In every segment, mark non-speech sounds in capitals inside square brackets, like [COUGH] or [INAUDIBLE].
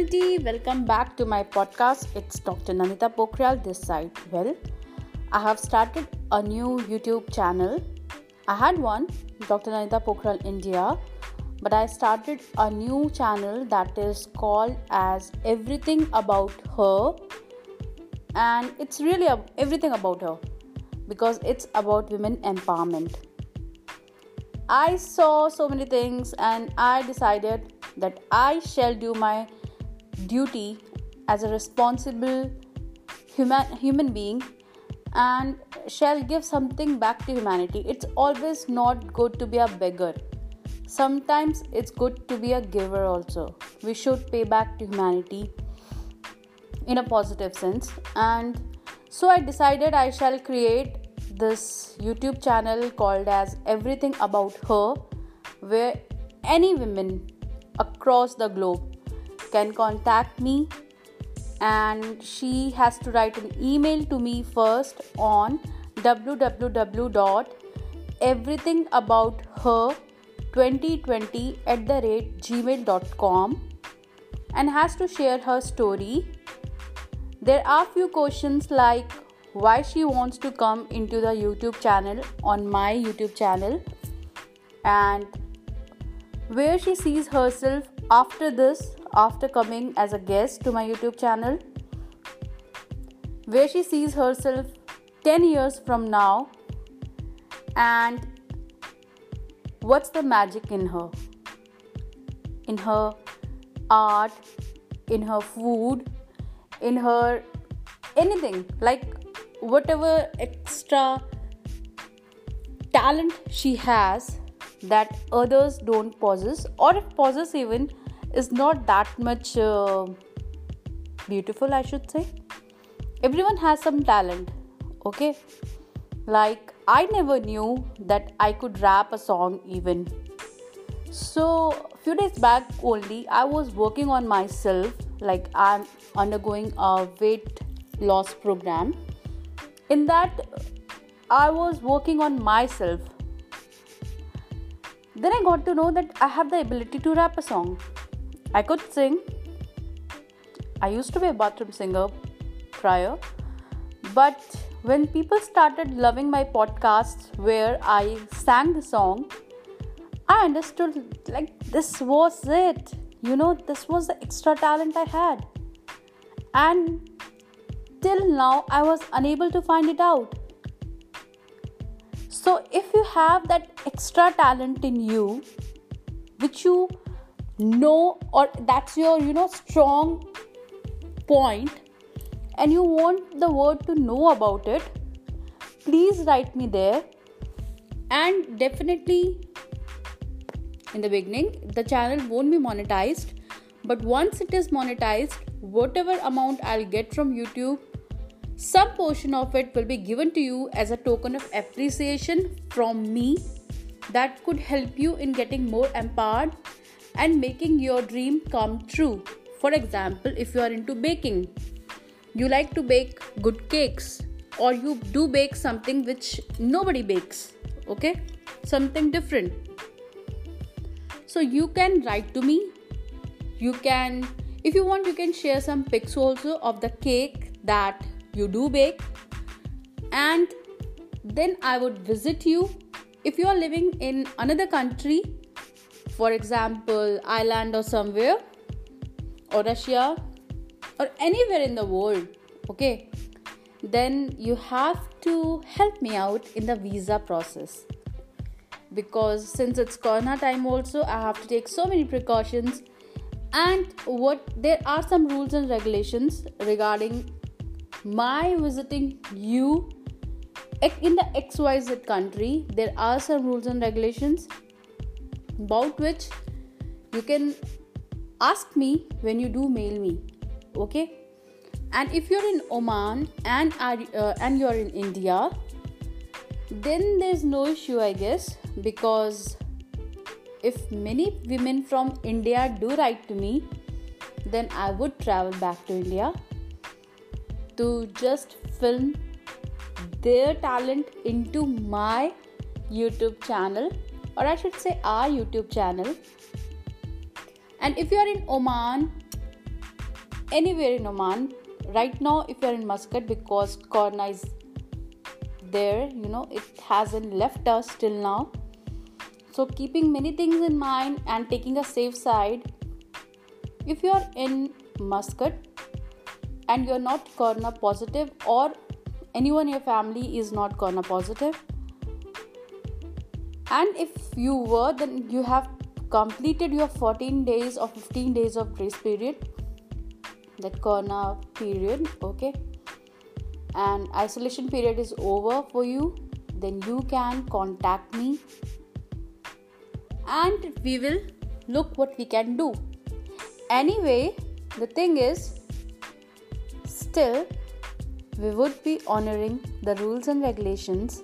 humanity, welcome back to my podcast. It's Dr. Nanita Pokhriyal this side. Well, I have started a new YouTube channel. I had one, Dr. Nanita Pokhriyal India, but I started a new channel that is called as Everything About Her, and it's really everything about her because it's about women empowerment. I saw so many things and I decided that I shall do my duty as a responsible human, human being and shall give something back to humanity. It's always not good to be a beggar. Sometimes it's good to be a giver also. We should pay back to humanity in a positive sense. And so I decided I shall create this YouTube channel called as Everything About Her, where any women across the globe can contact me. And she has to write an email to me first on www.everythingabouther2020 at the rate gmail.com and has to share her story. There are few questions like why she wants to come into the youtube channel on my youtube channel and where she sees herself after this, after coming as a guest to my YouTube channel, where she sees herself 10 years from now, and what's the magic in her, in her art, in her food, in her anything like whatever extra talent she has that others don't possess or if possess even is not that much uh, beautiful i should say. Everyone has some talent okay? Like i never knew that i could rap a song even. So few days back only i was working on myself like i'm undergoing a weight loss program. In that i was working on myself. Then I got to know that I have the ability to rap a song. I could sing. I used to be a bathroom singer prior. But when people started loving my podcasts where I sang the song, I understood like this was it. You know, this was the extra talent I had. And till now, I was unable to find it out. So, if you have that extra talent in you, which you know, or that's your, you know, strong point, and you want the world to know about it, please write me there. And definitely, in the beginning, the channel won't be monetized, but once it is monetized, whatever amount I'll get from YouTube some portion of it will be given to you as a token of appreciation from me. That could help you in getting more empowered and making your dream come true. For example, if you are into baking, you like to bake good cakes, or you do bake something which nobody bakes, okay? Something different. So you can write to me. You can, if you want, you can share some pics also of the cake that you do bake and then I would visit you. If you are living in another country, for example, Ireland or somewhere, or Russia, or anywhere in the world, okay, then you have to help me out in the visa process. Because since it's Corona time, also, I have to take so many precautions. And what there are some rules and regulations regarding my visiting you in the xyz country there are some rules and regulations about which you can ask me when you do mail me okay? And if you're in oman and are, uh, and you're in india then there's no issue i guess because if many women from india do write to me then i would travel back to india to just film their talent into my YouTube channel, or I should say, our YouTube channel. And if you are in Oman, anywhere in Oman. Right now, if you're in Muscat, because Corona is there, you know, it hasn't left us till now. So, keeping many things in mind and taking a safe side, if you're in Muscat and you're not corona positive or anyone in your family is not corona positive and if you were then you have completed your 14 days or 15 days of grace period. That corona period okay? And isolation period is over for you. Then you can contact me. And we will look what we can do. Anyway the thing is still we would be honoring the rules and regulations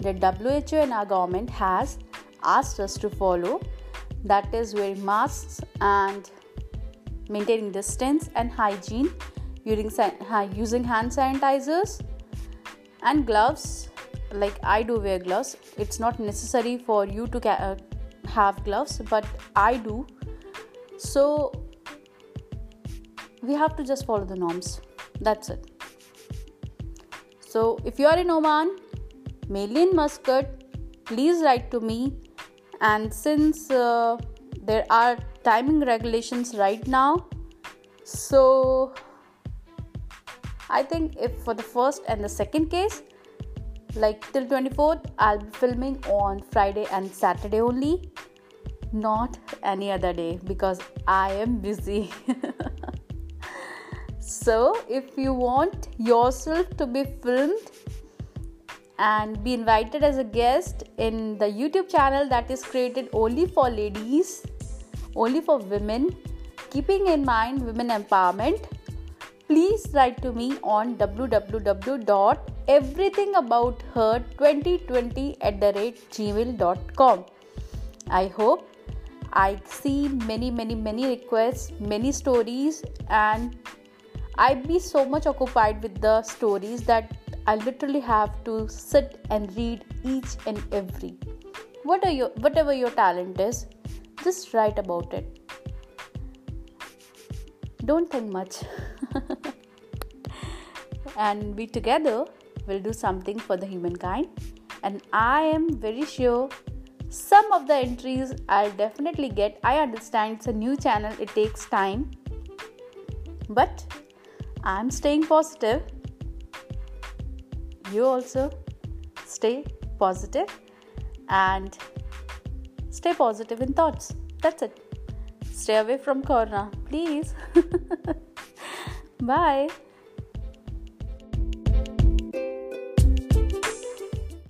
that WHO and our government has asked us to follow. That is wearing masks and maintaining distance and hygiene using, using hand sanitizers and gloves. Like i do wear gloves. It's not necessary for you to uh, have gloves but i do. So we have to just follow the norms. That's it. So if you are in oman mainly muscat please write to me. And since uh, there are timing regulations right now so i think if for the first and the second case like till 24th i'll be filming on friday and saturday only not any other day because i am busy. [LAUGHS] So if you want yourself to be filmed and be invited as a guest in the YouTube channel that is created only for ladies, only for women, keeping in mind women empowerment. Please write to me on www.everythingabouther2020 at the rate gmail.com. I hope I see many, many, many requests, many stories, and I be so much occupied with the stories that I literally have to sit and read each and every. What your whatever your talent is, just write about it. Don't think much. [LAUGHS] and we together will do something for the humankind. And I am very sure some of the entries I'll definitely get. I understand it's a new channel, it takes time. But I'm staying positive you also stay positive and stay positive in thoughts. That's it. Stay away from corona, please. [LAUGHS] Bye.